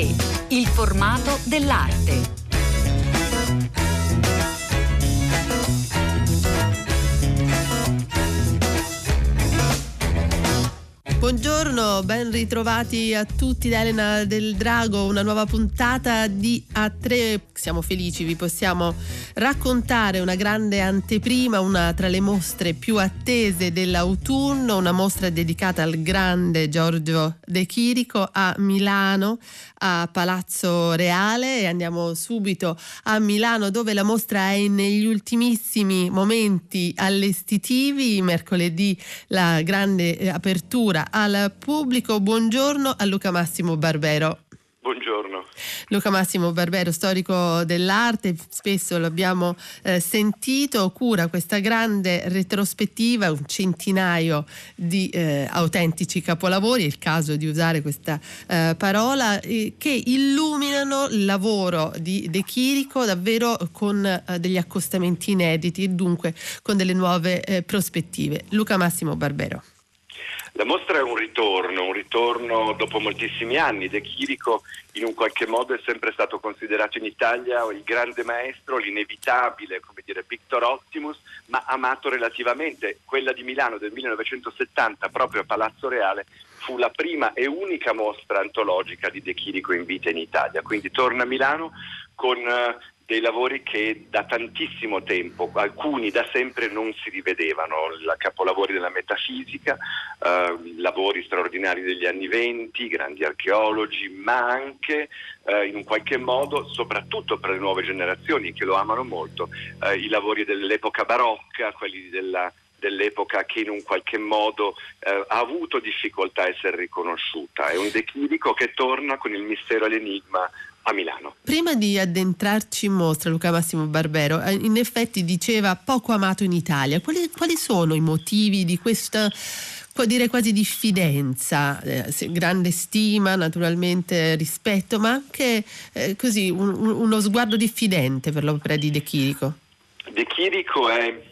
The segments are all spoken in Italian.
3. Il formato dell'arte. Buongiorno, ben ritrovati a tutti da Elena del Drago, una nuova puntata di A3. Siamo felici, vi possiamo raccontare una grande anteprima, una tra le mostre più attese dell'autunno, una mostra dedicata al grande Giorgio De Chirico a Milano, a Palazzo Reale e andiamo subito a Milano dove la mostra è negli ultimissimi momenti allestitivi, mercoledì la grande eh, apertura al pubblico. Buongiorno a Luca Massimo Barbero. Buongiorno. Luca Massimo Barbero, storico dell'arte, spesso l'abbiamo eh, sentito, cura questa grande retrospettiva, un centinaio di eh, autentici capolavori, è il caso di usare questa eh, parola, eh, che illuminano il lavoro di De Chirico davvero con eh, degli accostamenti inediti e dunque con delle nuove eh, prospettive. Luca Massimo Barbero. La mostra è un ritorno, un ritorno dopo moltissimi anni. De Chirico in un qualche modo è sempre stato considerato in Italia il grande maestro, l'inevitabile, come dire, Pictor Optimus, ma amato relativamente. Quella di Milano del 1970, proprio a Palazzo Reale, fu la prima e unica mostra antologica di De Chirico in vita in Italia. Quindi torna a Milano con eh, dei lavori che da tantissimo tempo, alcuni da sempre non si rivedevano, la capolavori della metafisica, eh, lavori straordinari degli anni venti, grandi archeologi, ma anche eh, in un qualche modo, soprattutto per le nuove generazioni che lo amano molto, eh, i lavori dell'epoca barocca, quelli della dell'epoca che in un qualche modo eh, ha avuto difficoltà a essere riconosciuta. È un declinico che torna con il mistero e l'enigma a Milano. Prima di addentrarci in mostra, Luca Massimo Barbero, eh, in effetti diceva poco amato in Italia. Quali, quali sono i motivi di questa può dire quasi diffidenza, eh, grande stima, naturalmente rispetto, ma anche eh, così un, uno sguardo diffidente per l'opera di De Chirico. De Chirico è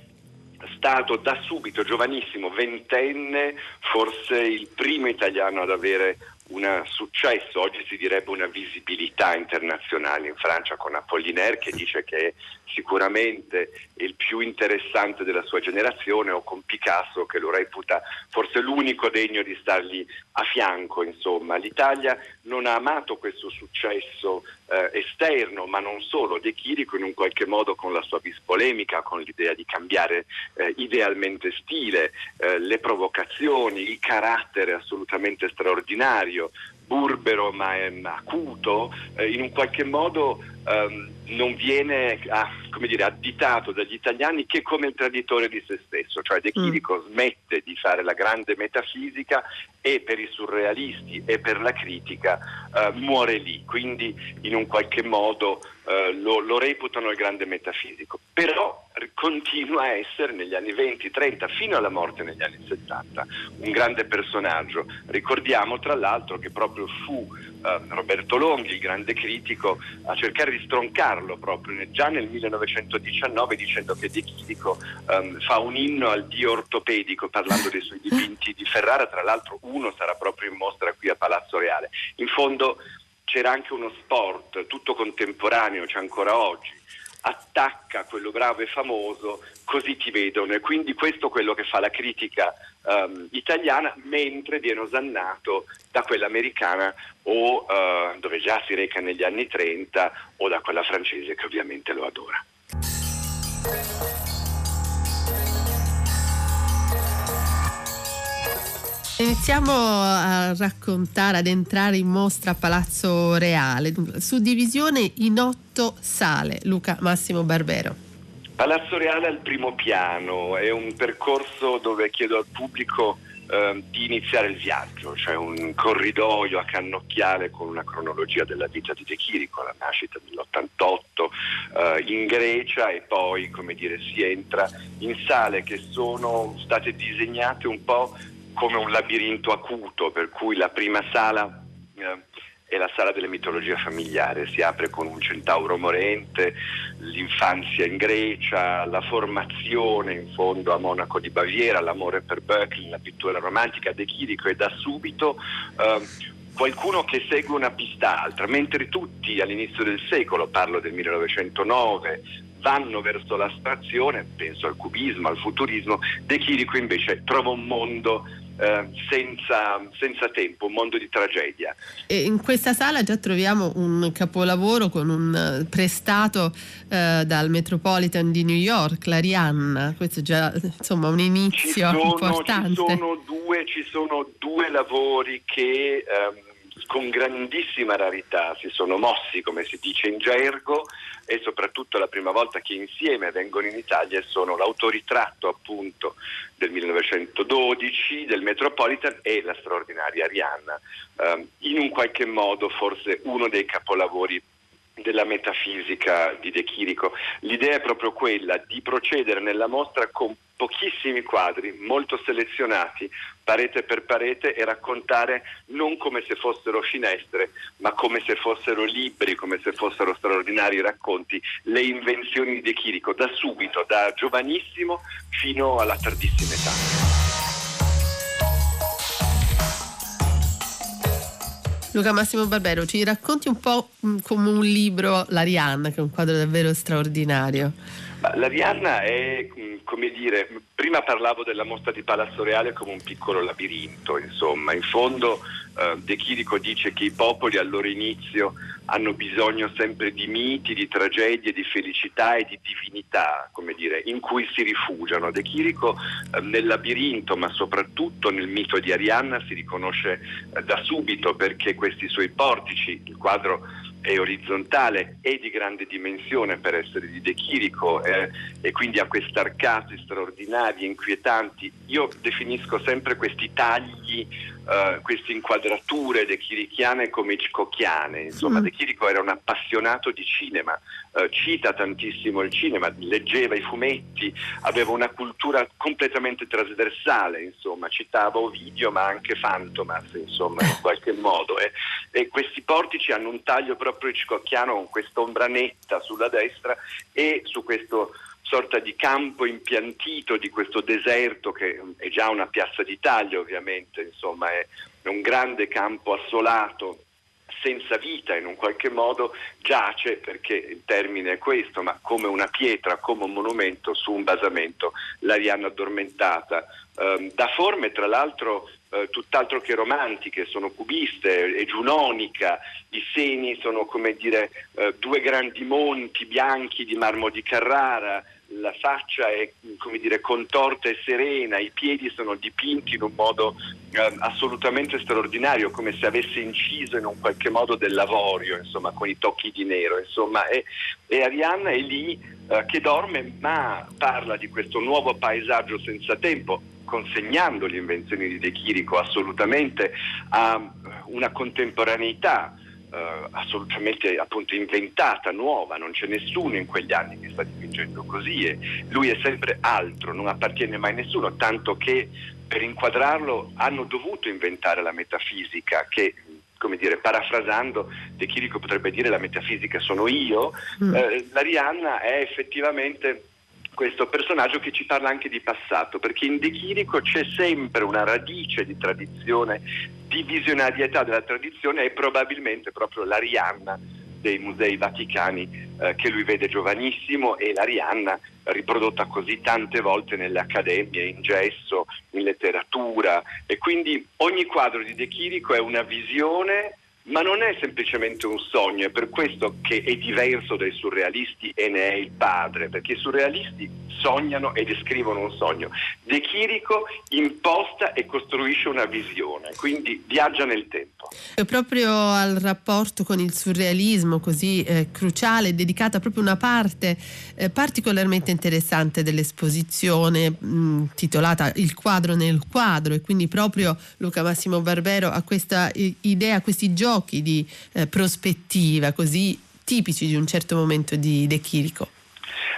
stato da subito, giovanissimo, ventenne, forse il primo italiano ad avere un successo, oggi si direbbe una visibilità internazionale in Francia con Apollinaire che dice che sicuramente il più interessante della sua generazione o con Picasso che lo reputa forse l'unico degno di stargli a fianco. Insomma. L'Italia non ha amato questo successo eh, esterno, ma non solo, De Chirico in un qualche modo con la sua bispolemica, con l'idea di cambiare eh, idealmente stile, eh, le provocazioni, il carattere assolutamente straordinario, burbero ma acuto, eh, in un qualche modo ehm, non viene ah, dire, additato dagli italiani che come il traditore di se stesso, cioè De Chirico mm. smette di fare la grande metafisica e per i surrealisti e per la critica eh, muore lì, quindi in un qualche modo eh, lo, lo, reputano il grande metafisico, però continua a essere negli anni 20, 30, fino alla morte negli anni 70, un grande personaggio. Ricordiamo tra l'altro che proprio fu eh, Roberto Longhi, il grande critico, a cercare di stroncarlo proprio già nel 1919 dicendo che De Chirico um, fa un inno al dio ortopedico parlando dei suoi dipinti di Ferrara, tra l'altro uno sarà proprio in mostra qui a Palazzo Reale. In fondo c'era anche uno sport tutto contemporaneo, c'è ancora oggi, attacca quello bravo e famoso, così ti vedono e quindi questo è quello che fa la critica um, italiana mentre viene osannato da quella americana o uh, dove già si reca negli anni 30 o da quella francese che ovviamente lo adora. Iniziamo a raccontare, ad entrare in mostra a Palazzo Reale, suddivisione in otto sale. Luca Massimo Barbero. Palazzo Reale al primo piano, è un percorso dove chiedo al pubblico eh, di iniziare il viaggio, cioè un corridoio a cannocchiale con una cronologia della vita di De Chirico, la nascita nell'88 eh, in Grecia e poi come dire, si entra in sale che sono state disegnate un po' come un labirinto acuto, per cui la prima sala eh, è la sala delle mitologie familiari, si apre con un centauro morente, l'infanzia in Grecia, la formazione in fondo a Monaco di Baviera, l'amore per Berkeley, la pittura romantica, De Chirico e da subito eh, qualcuno che segue una pista altra, mentre tutti all'inizio del secolo, parlo del 1909, vanno verso l'astrazione, penso al cubismo, al futurismo, De Chirico invece trova un mondo eh, senza, senza, tempo, un mondo di tragedia. E in questa sala già troviamo un capolavoro con un eh, prestato eh, dal Metropolitan di New York, l'Arianna, questo è già insomma un inizio ci sono, importante. Ci sono due, ci sono due lavori che... Ehm, con grandissima rarità si sono mossi, come si dice in gergo, e soprattutto la prima volta che insieme vengono in Italia sono l'autoritratto appunto del 1912 del Metropolitan e la straordinaria Arianna, um, in un qualche modo forse uno dei capolavori della metafisica di De Chirico. L'idea è proprio quella di procedere nella mostra con pochissimi quadri, molto selezionati, parete per parete e raccontare non come se fossero finestre, ma come se fossero libri, come se fossero straordinari racconti, le invenzioni di De Chirico, da subito, da giovanissimo fino alla tardissima età. Luca Massimo Barbero, ci racconti un po' mm, come un libro L'Arianna, che è un quadro davvero straordinario. L'Arianna è, mm, come dire, prima parlavo della mostra di Palazzo Reale come un piccolo labirinto, insomma, in fondo eh, De Chirico dice che i popoli al loro inizio hanno bisogno sempre di miti, di tragedie, di felicità e di divinità, come dire, in cui si rifugiano. De Chirico eh, nel labirinto, ma soprattutto nel mito di Arianna, si riconosce eh, da subito perché questi suoi portici, il quadro è orizzontale e di grande dimensione per essere di De Chirico eh, e quindi ha questi arcati straordinari, inquietanti. Io definisco sempre questi tagli, eh, queste inquadrature de chirichiane come hitchcockiane. Insomma, mm. De Chirico era un appassionato di cinema, eh, cita tantissimo il cinema, leggeva i fumetti, aveva una cultura completamente trasversale, insomma, citava Ovidio ma anche Fantomas, insomma, in qualche modo. Eh. E questi portici hanno un taglio proprio hitchcockiano con quest'ombra netta sulla destra e su questo sorta di campo impiantito di questo deserto che è già una piazza d'Italia ovviamente, insomma è un grande campo assolato senza vita in un qualche modo giace, perché il termine è questo, ma come una pietra, come un monumento su un basamento, l'Arianna addormentata, eh, da forme tra l'altro eh, tutt'altro che romantiche, sono cubiste, è giunonica, i seni sono come dire eh, due grandi monti bianchi di marmo di Carrara, la faccia è come dire, contorta e serena, i piedi sono dipinti in un modo eh, assolutamente straordinario, come se avesse inciso in un qualche modo dell'avorio, insomma, con i tocchi di nero. Insomma, e, e Arianna è lì eh, che dorme, ma parla di questo nuovo paesaggio senza tempo, consegnando le invenzioni di De Chirico assolutamente a una contemporaneità Uh, assolutamente appunto inventata, nuova, non c'è nessuno in quegli anni che sta dipingendo così e lui è sempre altro, non appartiene mai a nessuno, tanto che per inquadrarlo hanno dovuto inventare la metafisica che come dire, parafrasando, De Chirico potrebbe dire la metafisica sono io, mm. eh, l'Arianna è effettivamente questo personaggio che ci parla anche di passato, perché in De Chirico c'è sempre una radice di tradizione, di visionarietà della tradizione e probabilmente proprio l'Arianna dei musei vaticani eh, che lui vede giovanissimo e l'Arianna riprodotta così tante volte nelle accademie, in gesso, in letteratura. E quindi ogni quadro di De Chirico è una visione ma non è semplicemente un sogno, è per questo che è diverso dai surrealisti e ne è il padre, perché i surrealisti sognano e descrivono un sogno. De Chirico imposta e costruisce una visione, quindi viaggia nel tempo. E proprio al rapporto con il surrealismo così eh, cruciale, dedicata proprio una parte eh, particolarmente interessante dell'esposizione mh, titolata Il quadro nel quadro e quindi proprio Luca Massimo Barbero ha questa idea, questi giochi giochi di eh, prospettiva così tipici di un certo momento di De Chirico?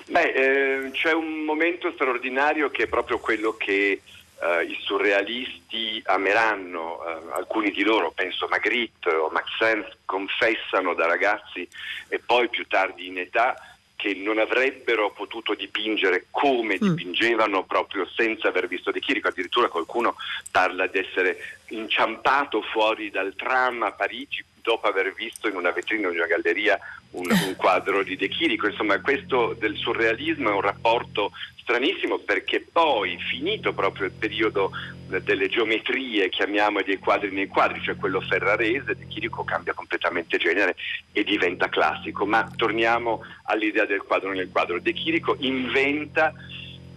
Beh, eh, c'è un momento straordinario che è proprio quello che eh, i surrealisti ameranno, eh, alcuni di loro, penso Magritte o Max Senf, confessano da ragazzi e poi più tardi in età che non avrebbero potuto dipingere come mm. dipingevano proprio senza aver visto De Chirico, addirittura qualcuno parla di essere inciampato fuori dal tram a Parigi dopo aver visto in una vetrina di una galleria un, un quadro di De Chirico. Insomma, questo del surrealismo è un rapporto stranissimo perché poi, finito proprio il periodo delle geometrie, chiamiamo dei quadri nei quadri, cioè quello ferrarese, De Chirico cambia completamente genere e diventa classico. Ma torniamo all'idea del quadro nel quadro. De Chirico inventa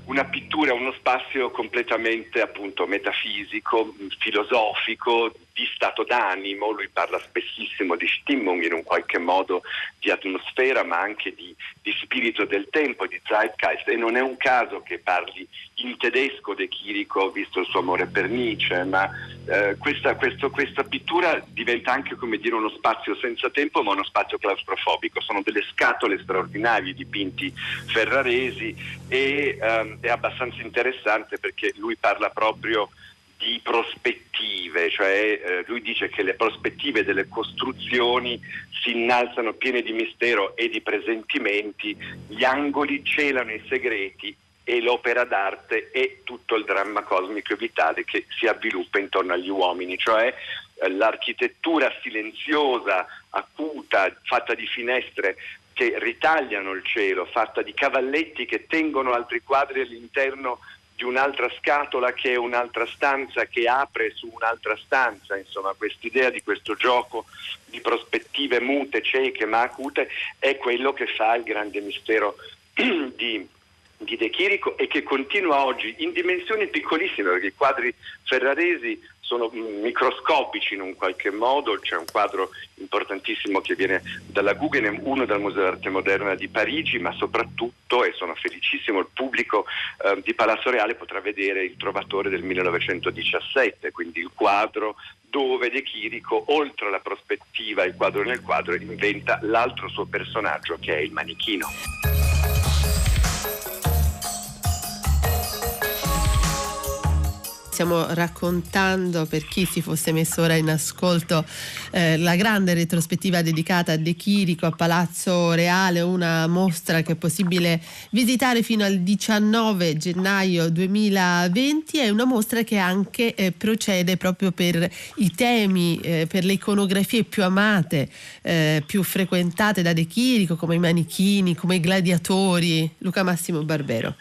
una pittura, uno spazio completamente appunto metafisico, filosofico, di stato d'animo, lui parla spessissimo di Stimmung in un qualche modo di atmosfera ma anche di, di spirito del tempo, di Zeitgeist. E non è un caso che parli in tedesco De Chirico visto il suo amore per Nietzsche, ma eh, questa, questo, questa, pittura diventa anche come dire uno spazio senza tempo ma uno spazio claustrofobico, sono delle scatole straordinarie dipinti ferraresi e ehm, è abbastanza interessante perché lui parla proprio di prospettive, cioè eh, lui dice che le prospettive delle costruzioni si innalzano piene di mistero e di presentimenti, gli angoli celano i segreti e l'opera d'arte è tutto il dramma cosmico e vitale che si avviluppa intorno agli uomini, cioè eh, l'architettura silenziosa, acuta, fatta di finestre che ritagliano il cielo, fatta di cavalletti che tengono altri quadri all'interno di un'altra scatola che è un'altra stanza che apre su un'altra stanza, insomma quest'idea di questo gioco di prospettive mute, cieche ma acute è quello che fa il grande mistero di, di De Chirico e che continua oggi in dimensioni piccolissime perché i quadri ferraresi sono microscopici in un qualche modo, c'è un quadro importantissimo che viene dalla Guggenheim, uno dal Museo d'Arte Moderna di Parigi, ma soprattutto, e sono felicissimo, il pubblico eh, di Palazzo Reale potrà vedere il Trovatore del 1917, quindi il quadro dove De Chirico, oltre alla prospettiva, il quadro nel quadro, inventa l'altro suo personaggio che è il manichino. Stiamo raccontando per chi si fosse messo ora in ascolto eh, la grande retrospettiva dedicata a De Chirico a Palazzo Reale, una mostra che è possibile visitare fino al 19 gennaio 2020. È una mostra che anche eh, procede proprio per i temi, eh, per le iconografie più amate, eh, più frequentate da De Chirico, come i manichini, come i gladiatori. Luca Massimo Barbero.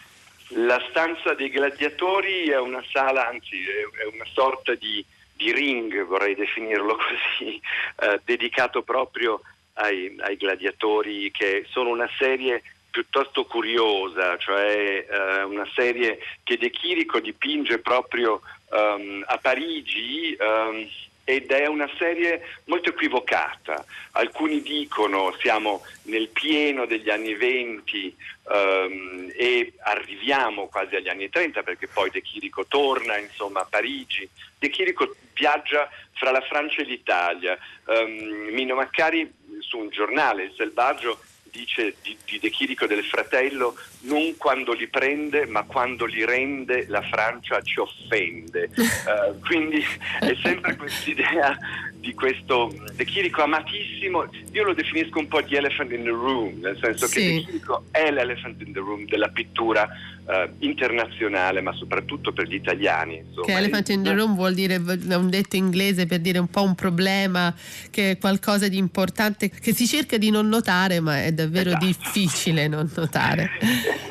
La stanza dei gladiatori è una sala, anzi è una sorta di, di ring, vorrei definirlo così, eh, dedicato proprio ai, ai, gladiatori che sono una serie piuttosto curiosa, cioè eh, una serie che De Chirico dipinge proprio um, a Parigi. Um, ed è una serie molto equivocata. Alcuni dicono siamo nel pieno degli anni 20 um, e arriviamo quasi agli anni 30 perché poi De Chirico torna insomma, a Parigi. De Chirico viaggia fra la Francia e l'Italia. Um, Mino Maccari su un giornale, Il Selvaggio, dice di, di De Chirico del fratello, non quando li prende, ma quando li rende la Francia ci offende. Uh, quindi è sempre quest'idea di questo De Chirico amatissimo, io lo definisco un po' di elephant in the room, nel senso sì. che De Chirico è l'elephant in the room della pittura uh, internazionale, ma soprattutto per gli italiani. Insomma. Che elephant in the room vuol dire, è un detto inglese per dire un po' un problema, che è qualcosa di importante che si cerca di non notare, ma è davvero esatto. difficile non notare.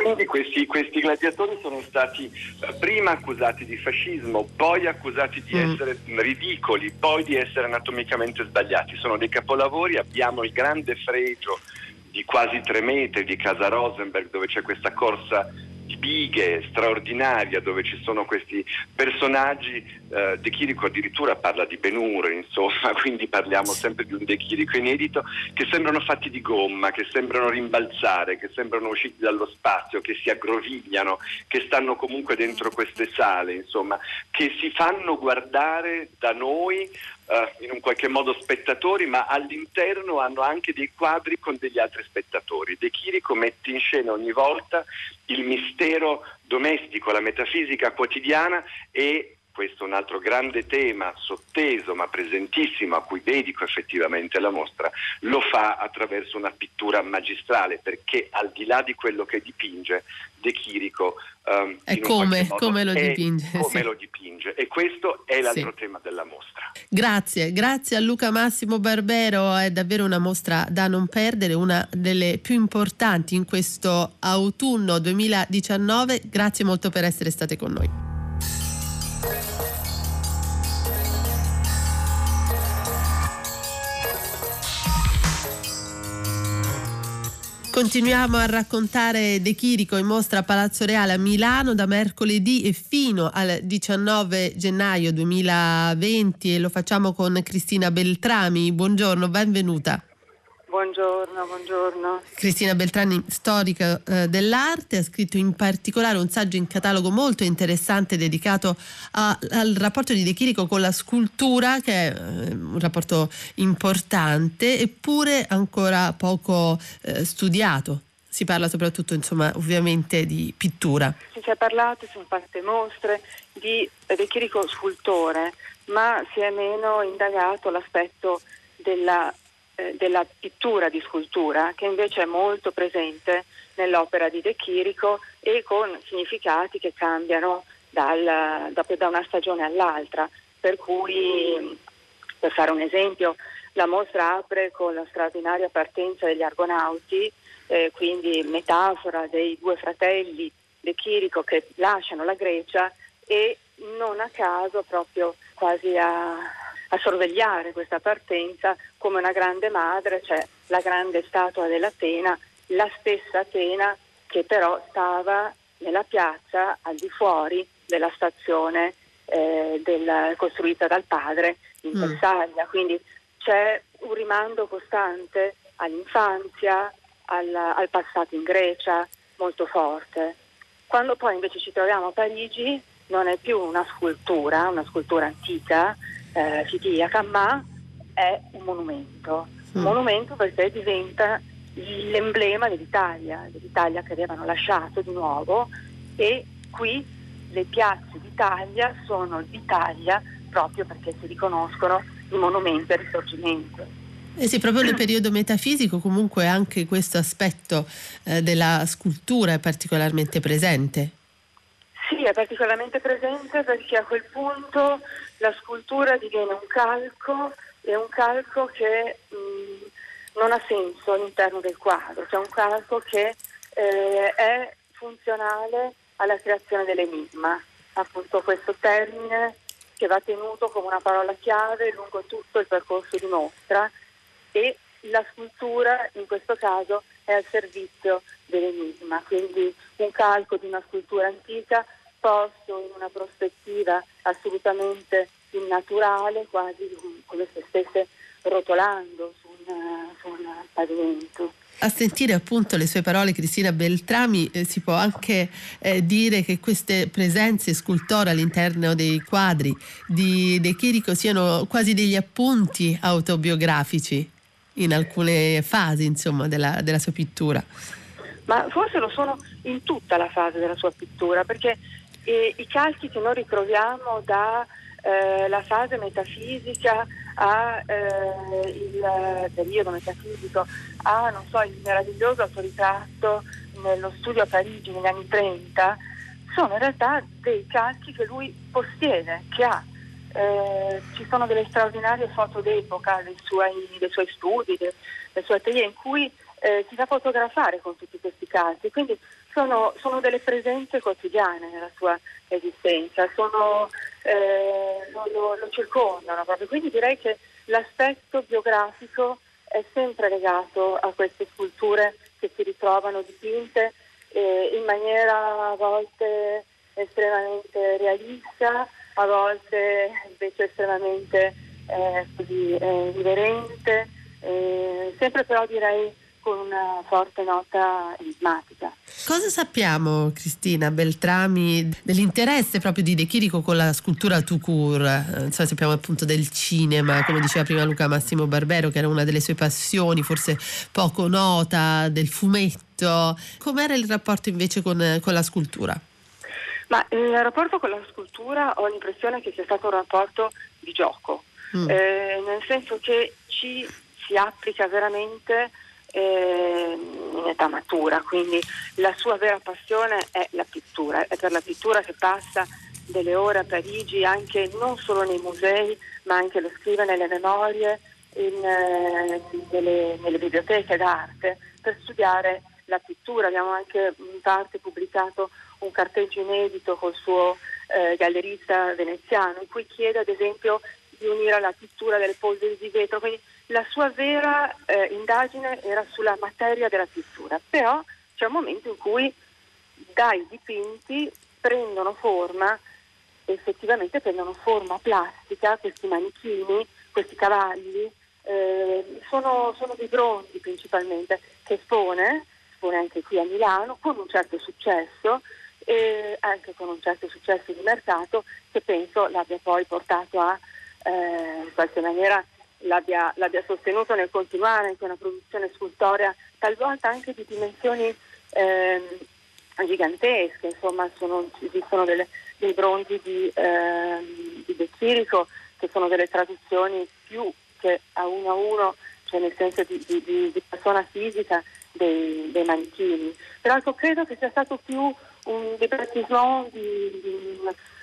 quindi questi, questi, gladiatori sono stati uh, prima accusati di fascismo, poi accusati di mm. essere ridicoli, poi di essere anatomicamente sbagliati. Sono dei capolavori, abbiamo il grande fregio di quasi tre metri di Casa Rosenberg dove c'è questa corsa di bighe straordinaria dove ci sono questi personaggi, eh, De Chirico addirittura parla di Benur, insomma, quindi parliamo sempre di un De Chirico inedito, che sembrano fatti di gomma, che sembrano rimbalzare, che sembrano usciti dallo spazio, che si aggrovigliano, che stanno comunque dentro queste sale, insomma, che si fanno guardare da noi uh, in un qualche modo spettatori, ma all'interno hanno anche dei quadri con degli altri spettatori. De Chirico mette in scena ogni volta il mistero domestico, la metafisica quotidiana e questo è un altro grande tema sotteso ma presentissimo a cui dedico effettivamente la mostra, lo fa attraverso una pittura magistrale perché al di là di quello che dipinge De Chirico um, è come, come, lo dipinge, come sì. lo dipinge e questo è l'altro sì. tema della mostra. Grazie, grazie a Luca Massimo Barbero, è davvero una mostra da non perdere, una delle più importanti in questo autunno 2019. Grazie molto per essere state con noi. Continuiamo a raccontare De Chirico in mostra a Palazzo Reale a Milano da mercoledì e fino al 19 gennaio 2020 e lo facciamo con Cristina Beltrami. Buongiorno, benvenuta. Buongiorno, buongiorno. Cristina Beltrani, storica eh, dell'arte, ha scritto in particolare un saggio in catalogo molto interessante dedicato a, al rapporto di De Chirico con la scultura, che è eh, un rapporto importante eppure ancora poco eh, studiato. Si parla soprattutto, insomma, ovviamente di pittura. Si è parlato, sono fatte mostre di De Chirico scultore, ma si è meno indagato l'aspetto della eh, della pittura di scultura che invece è molto presente nell'opera di De Chirico e con significati che cambiano dal, da, da una stagione all'altra. Per cui, per fare un esempio, la mostra apre con la straordinaria partenza degli Argonauti, eh, quindi metafora dei due fratelli De Chirico che lasciano la Grecia e non a caso proprio quasi a, a sorvegliare questa partenza come una grande madre, cioè la grande statua dell'Atena, la stessa Atena che però stava nella piazza al di fuori della stazione eh, del, costruita dal padre in Tessaglia. Mm. Quindi c'è un rimando costante all'infanzia, al, al passato in Grecia molto forte. Quando poi invece ci troviamo a Parigi non è più una scultura, una scultura antica, eh, fidiaca, ma è un monumento. Un mm. monumento perché diventa l'emblema dell'Italia, dell'Italia che avevano lasciato di nuovo e qui le piazze d'Italia sono d'Italia proprio perché si riconoscono i monumenti al risorgimento. Eh sì, proprio nel periodo metafisico comunque anche questo aspetto eh, della scultura è particolarmente presente. Sì, è particolarmente presente perché a quel punto la scultura diviene un calco e un calco che mh, mm, non ha senso all'interno del quadro, cioè un calco che eh, è funzionale alla creazione dell'enigma, appunto questo termine che va tenuto come una parola chiave lungo tutto il percorso di mostra e la scultura in questo caso è al servizio dell'enigma, quindi un calco di una scultura antica posto in una prospettiva assolutamente innaturale, quasi come se stesse rotolando su un, su un pavimento. A sentire appunto le sue parole, Cristina Beltrami, eh, si può anche eh, dire che queste presenze scultore all'interno dei quadri di De Chirico siano quasi degli appunti autobiografici in alcune fasi insomma, della, della sua pittura. Ma forse lo sono in tutta la fase della sua pittura, perché e I calchi che noi ritroviamo dalla eh, fase metafisica al eh, periodo metafisico a so, il meraviglioso autoritratto nello studio a Parigi negli anni 30 sono in realtà dei calchi che lui possiede, che ha. Eh, ci sono delle straordinarie foto d'epoca dei suoi, dei suoi studi, dei, dei suoi atelier in cui eh, si fa fotografare con tutti questi calchi. Quindi sono, sono, delle presenze quotidiane nella sua esistenza, sono, eh, lo, lo, circondano proprio. Quindi direi che l'aspetto biografico è sempre legato a queste sculture che si ritrovano dipinte eh, in maniera a volte estremamente realista, a volte invece estremamente eh, così, eh, riverente, eh, sempre però direi con una forte nota enigmatica. Cosa sappiamo, Cristina Beltrami, dell'interesse proprio di De Chirico con la scultura tout court? So, sappiamo appunto del cinema, come diceva prima Luca Massimo Barbero, che era una delle sue passioni, forse poco nota, del fumetto. Com'era il rapporto invece con, con la scultura? Ma il rapporto con la scultura ho l'impressione che sia stato un rapporto di gioco, mm. eh, nel senso che ci si applica veramente eh, in età matura, quindi la sua vera passione è la pittura, è per la pittura che passa delle ore a Parigi, anche non solo nei musei, ma anche lo scrive nelle memorie, in, eh, nelle, nelle biblioteche d'arte, per studiare la pittura. Abbiamo anche in parte pubblicato un carteggio inedito col suo eh, gallerista veneziano, in cui chiede ad esempio di unire la pittura delle polveri di vetro, quindi la sua vera eh, indagine era sulla materia della pittura, però c'è un momento in cui dai dipinti prendono forma, effettivamente prendono forma plastica, questi manichini, questi cavalli, eh, sono, sono dei bronzi principalmente, che espone, espone anche qui a Milano, con un certo successo, e anche con un certo successo di mercato che penso l'abbia poi portato a eh, in qualche maniera l'abbia, l'abbia, sostenuto nel continuare anche una produzione scultorea talvolta anche di dimensioni eh, gigantesche, insomma sono, esistono delle, dei bronzi di, eh, di De Chirico che sono delle traduzioni più che a uno a uno, cioè nel senso di, di, di persona fisica dei, dei manichini. Però ecco, credo che sia stato più un divertissement di, di,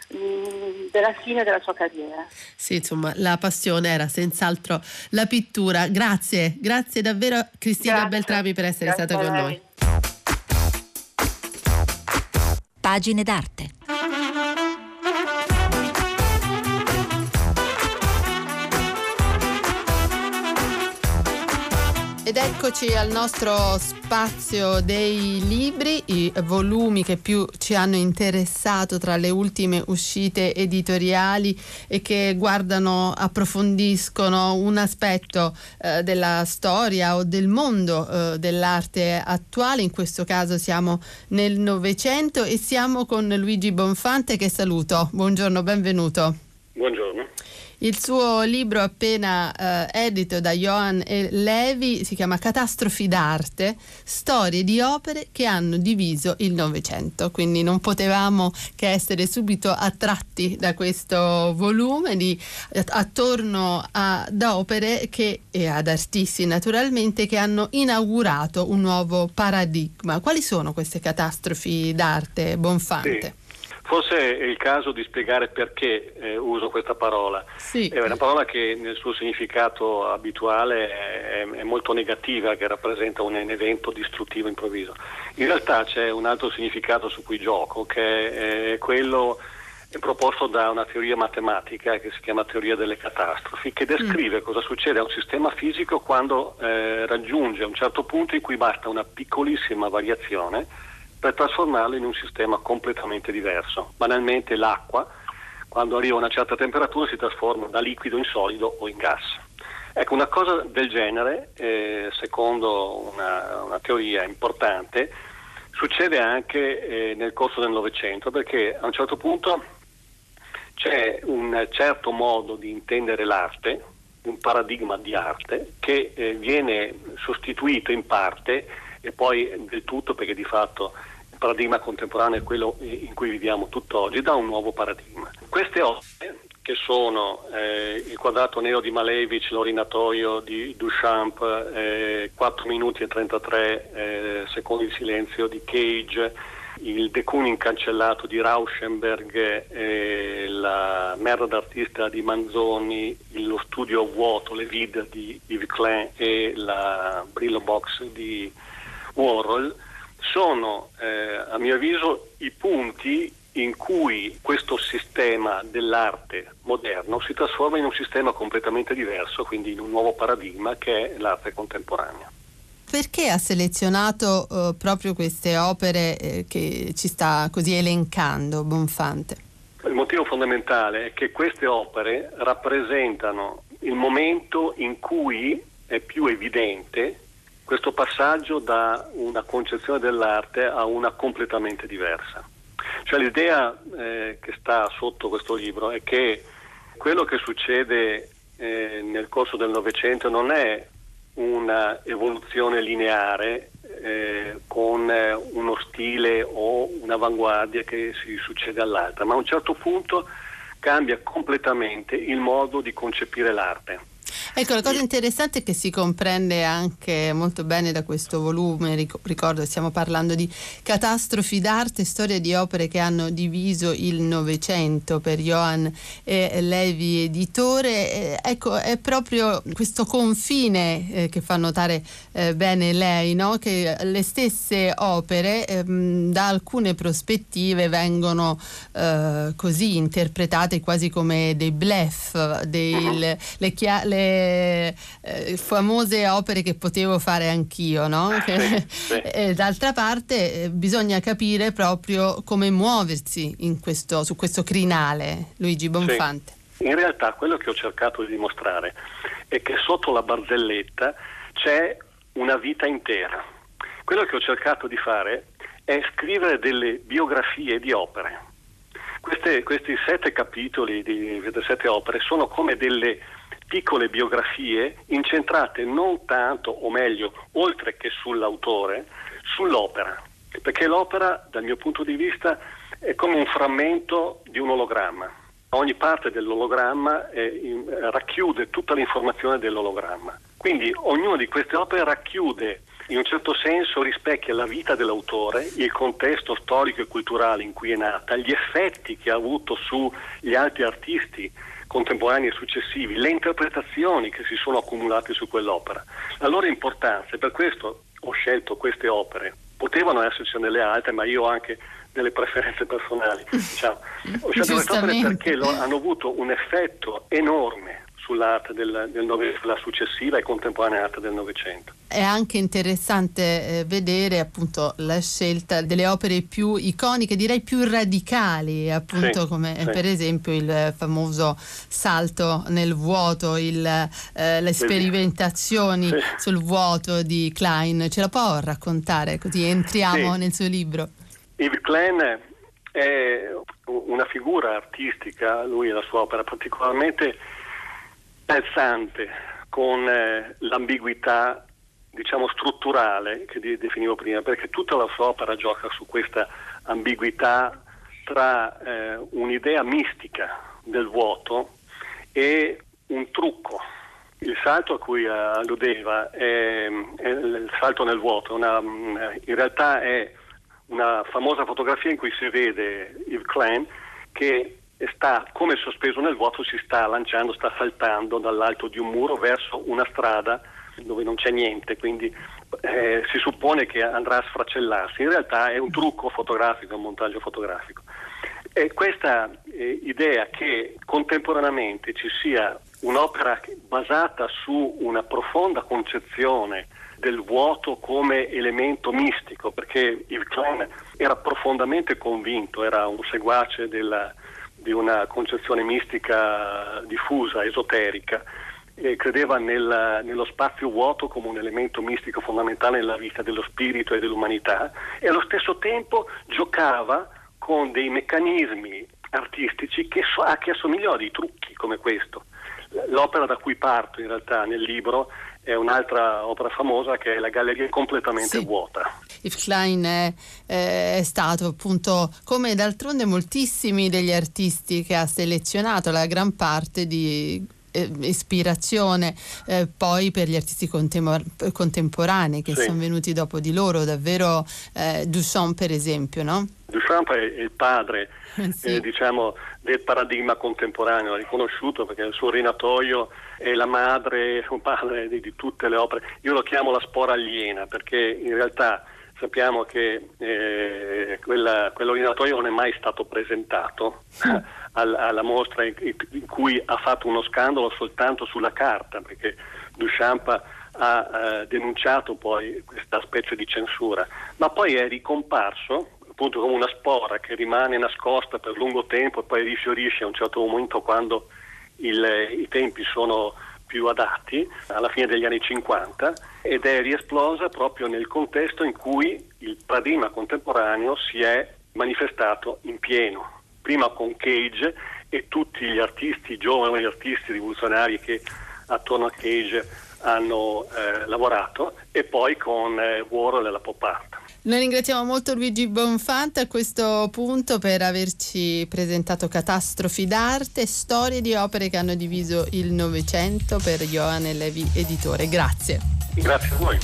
della fine della sua carriera. Sì, insomma, la passione era senz'altro la pittura. Grazie, grazie davvero Cristina grazie. Beltravi per essere grazie stata con noi. Pagine d'arte. Ed eccoci al nostro spazio dei libri, i volumi che più ci hanno interessato tra le ultime uscite editoriali e che guardano, approfondiscono un aspetto eh, della storia o del mondo eh, dell'arte attuale. In questo caso siamo nel Novecento e siamo con Luigi Bonfante che saluto. Buongiorno, benvenuto. Il suo libro appena eh, edito da Johan Levi si chiama Catastrofi d'arte, storie di opere che hanno diviso il Novecento, quindi non potevamo che essere subito attratti da questo volume di, attorno ad opere che, e ad artisti naturalmente che hanno inaugurato un nuovo paradigma. Quali sono queste catastrofi d'arte, Bonfante? Sì. Forse è il caso di spiegare perché eh, uso questa parola. Sì. È una parola che nel suo significato abituale è, è molto negativa, che rappresenta un, un, evento distruttivo improvviso. In realtà c'è un altro significato su cui gioco, che è quello proposto da una teoria matematica che si chiama teoria delle catastrofi, che descrive mm. cosa succede a un sistema fisico quando eh, raggiunge un certo punto in cui basta una piccolissima variazione per trasformarlo in un sistema completamente diverso. Banalmente l'acqua, quando arriva a una certa temperatura, si trasforma da liquido in solido o in gas. Ecco, una cosa del genere, eh, secondo una, una, teoria importante, succede anche eh, nel corso del Novecento, perché a un certo punto c'è un certo modo di intendere l'arte, un paradigma di arte, che eh, viene sostituito in parte e poi del tutto perché di fatto paradigma contemporaneo è quello in cui viviamo tutt'oggi, da un nuovo paradigma. Queste opere che sono eh, il quadrato nero di Malevich, l'orinatoio di Duchamp, eh, 4 minuti e 33 eh, secondi di silenzio di Cage, il De Kooning cancellato di Rauschenberg, eh, la merda d'artista di Manzoni, lo studio vuoto, le vide di Yves Klein e la Brillo Box di Warhol sono eh, a mio avviso i punti in cui questo sistema dell'arte moderno si trasforma in un sistema completamente diverso, quindi in un nuovo paradigma che è l'arte contemporanea. Perché ha selezionato eh, proprio queste opere eh, che ci sta così elencando Bonfante? Il motivo fondamentale è che queste opere rappresentano il momento in cui è più evidente questo passaggio da una concezione dell'arte a una completamente diversa. Cioè l'idea eh, che sta sotto questo libro è che quello che succede eh, nel corso del Novecento non è una evoluzione lineare eh, con eh, uno stile o un'avanguardia che si succede all'altra, ma a un certo punto cambia completamente il modo di concepire l'arte. Ecco, la cosa interessante è che si comprende anche molto bene da questo volume, ricordo stiamo parlando di catastrofi d'arte, storia di opere che hanno diviso il Novecento per Johann e Levi editore. Ecco, è proprio questo confine eh, che fa notare eh, bene lei, no? che le stesse opere ehm, da alcune prospettive vengono eh, così interpretate quasi come dei bluff, dei, le, le, le eh, famose opere che potevo fare anch'io, no? Sì, sì. E, d'altra parte eh, bisogna capire proprio come muoversi questo, su questo crinale, Luigi Bonfante. Sì. In realtà quello che ho cercato di dimostrare è che sotto la barzelletta c'è una vita intera. Quello che ho cercato di fare è scrivere delle biografie di opere. Queste, questi sette capitoli di, di sette opere sono come delle piccole biografie incentrate non tanto, o meglio, oltre che sull'autore, sull'opera. Perché l'opera, dal mio punto di vista, è come un frammento di un ologramma. Ogni parte dell'ologramma in, racchiude tutta l'informazione dell'ologramma. Quindi ognuna di queste opere racchiude, in un certo senso rispecchia la vita dell'autore, il contesto storico e culturale in cui è nata, gli effetti che ha avuto sugli altri artisti contemporanei e successivi, le interpretazioni che si sono accumulate su quell'opera, la loro importanza e per questo ho scelto queste opere. Potevano esserci delle altre, ma io ho anche delle preferenze personali. Diciamo. Ho scelto queste opere perché hanno avuto un effetto enorme sull'arte del, del la successiva e contemporanea arte del Novecento. È anche interessante eh, vedere appunto la scelta delle opere più iconiche, direi più radicali, appunto sì, come sì. per esempio il famoso salto nel vuoto, il, eh, le sperimentazioni sì. sul vuoto di Klein. Ce la può raccontare così entriamo nel suo libro? Yves Klein è una figura artistica, lui e la sua opera particolarmente pensante con eh, l'ambiguità diciamo strutturale che definivo prima, perché tutta la sua opera gioca su questa ambiguità tra eh, un'idea mistica del vuoto e un trucco. Il salto a cui alludeva è, è il salto nel vuoto, una, in realtà è una famosa fotografia in cui si vede Yves Klein che sta come sospeso nel vuoto, si sta lanciando, sta saltando dall'alto di un muro verso una strada dove non c'è niente, quindi eh, si suppone che andrà a sfracellarsi. In realtà è un trucco fotografico, un montaggio fotografico. E questa eh, idea che contemporaneamente ci sia un'opera basata su una profonda concezione del vuoto come elemento mistico, perché Yves Klein era profondamente convinto, era un seguace della, di una concezione mistica diffusa, esoterica, e credeva nel, nello spazio vuoto come un elemento mistico fondamentale nella vita dello spirito e dell'umanità e allo stesso tempo giocava con dei meccanismi artistici che, so, che assomigliano a dei trucchi come questo. L'opera da cui parto in realtà nel libro è un'altra opera famosa che è la galleria completamente sì. vuota. Yves Klein è, è, stato appunto come d'altronde moltissimi degli artisti che ha selezionato la gran parte di eh, ispirazione eh, poi per gli artisti contempor- contemporanei che sì. sono venuti dopo di loro, davvero eh, Duchamp per esempio, no? Duchamp è il padre eh, sì. eh, diciamo, del paradigma contemporaneo, riconosciuto perché il suo rinatoio è la madre, un padre di, di, tutte le opere. Io lo chiamo la spora aliena perché in realtà sappiamo che eh, quella, quell'ordinatorio non è mai stato presentato alla, alla mostra in, in, cui ha fatto uno scandalo soltanto sulla carta, perché Duchamp ha eh, denunciato poi questa specie di censura, ma poi è ricomparso appunto come una spora che rimane nascosta per lungo tempo e poi rifiorisce a un certo momento quando il, i tempi sono più adatti, alla fine degli anni 50, ed è riesplosa proprio nel contesto in cui il paradigma contemporaneo si è manifestato in pieno, prima con Cage e tutti gli artisti, i giovani artisti rivoluzionari che attorno a Cage hanno eh, lavorato e poi con eh, Warhol e la pop art. Noi ringraziamo molto Luigi Bonfante a questo punto per averci presentato Catastrofi d'arte, storie di opere che hanno diviso il Novecento per Johanne Levi Editore. Grazie. Grazie a voi.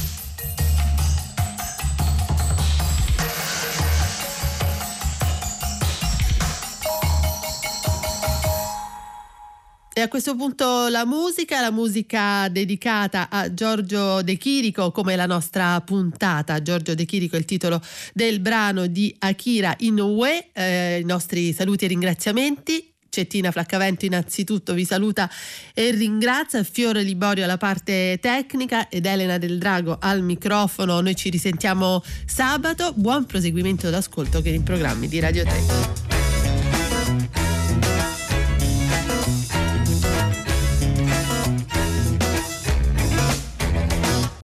A questo punto la musica, la musica dedicata a Giorgio De Chirico, come la nostra puntata. Giorgio De Chirico è il titolo del brano di Akira Inoue. Eh, I nostri saluti e ringraziamenti. Cettina Flaccavento innanzitutto vi saluta e ringrazia, Fiore Liborio alla parte tecnica ed Elena Del Drago al microfono. Noi ci risentiamo sabato. Buon proseguimento d'ascolto che in programmi di Radio 3.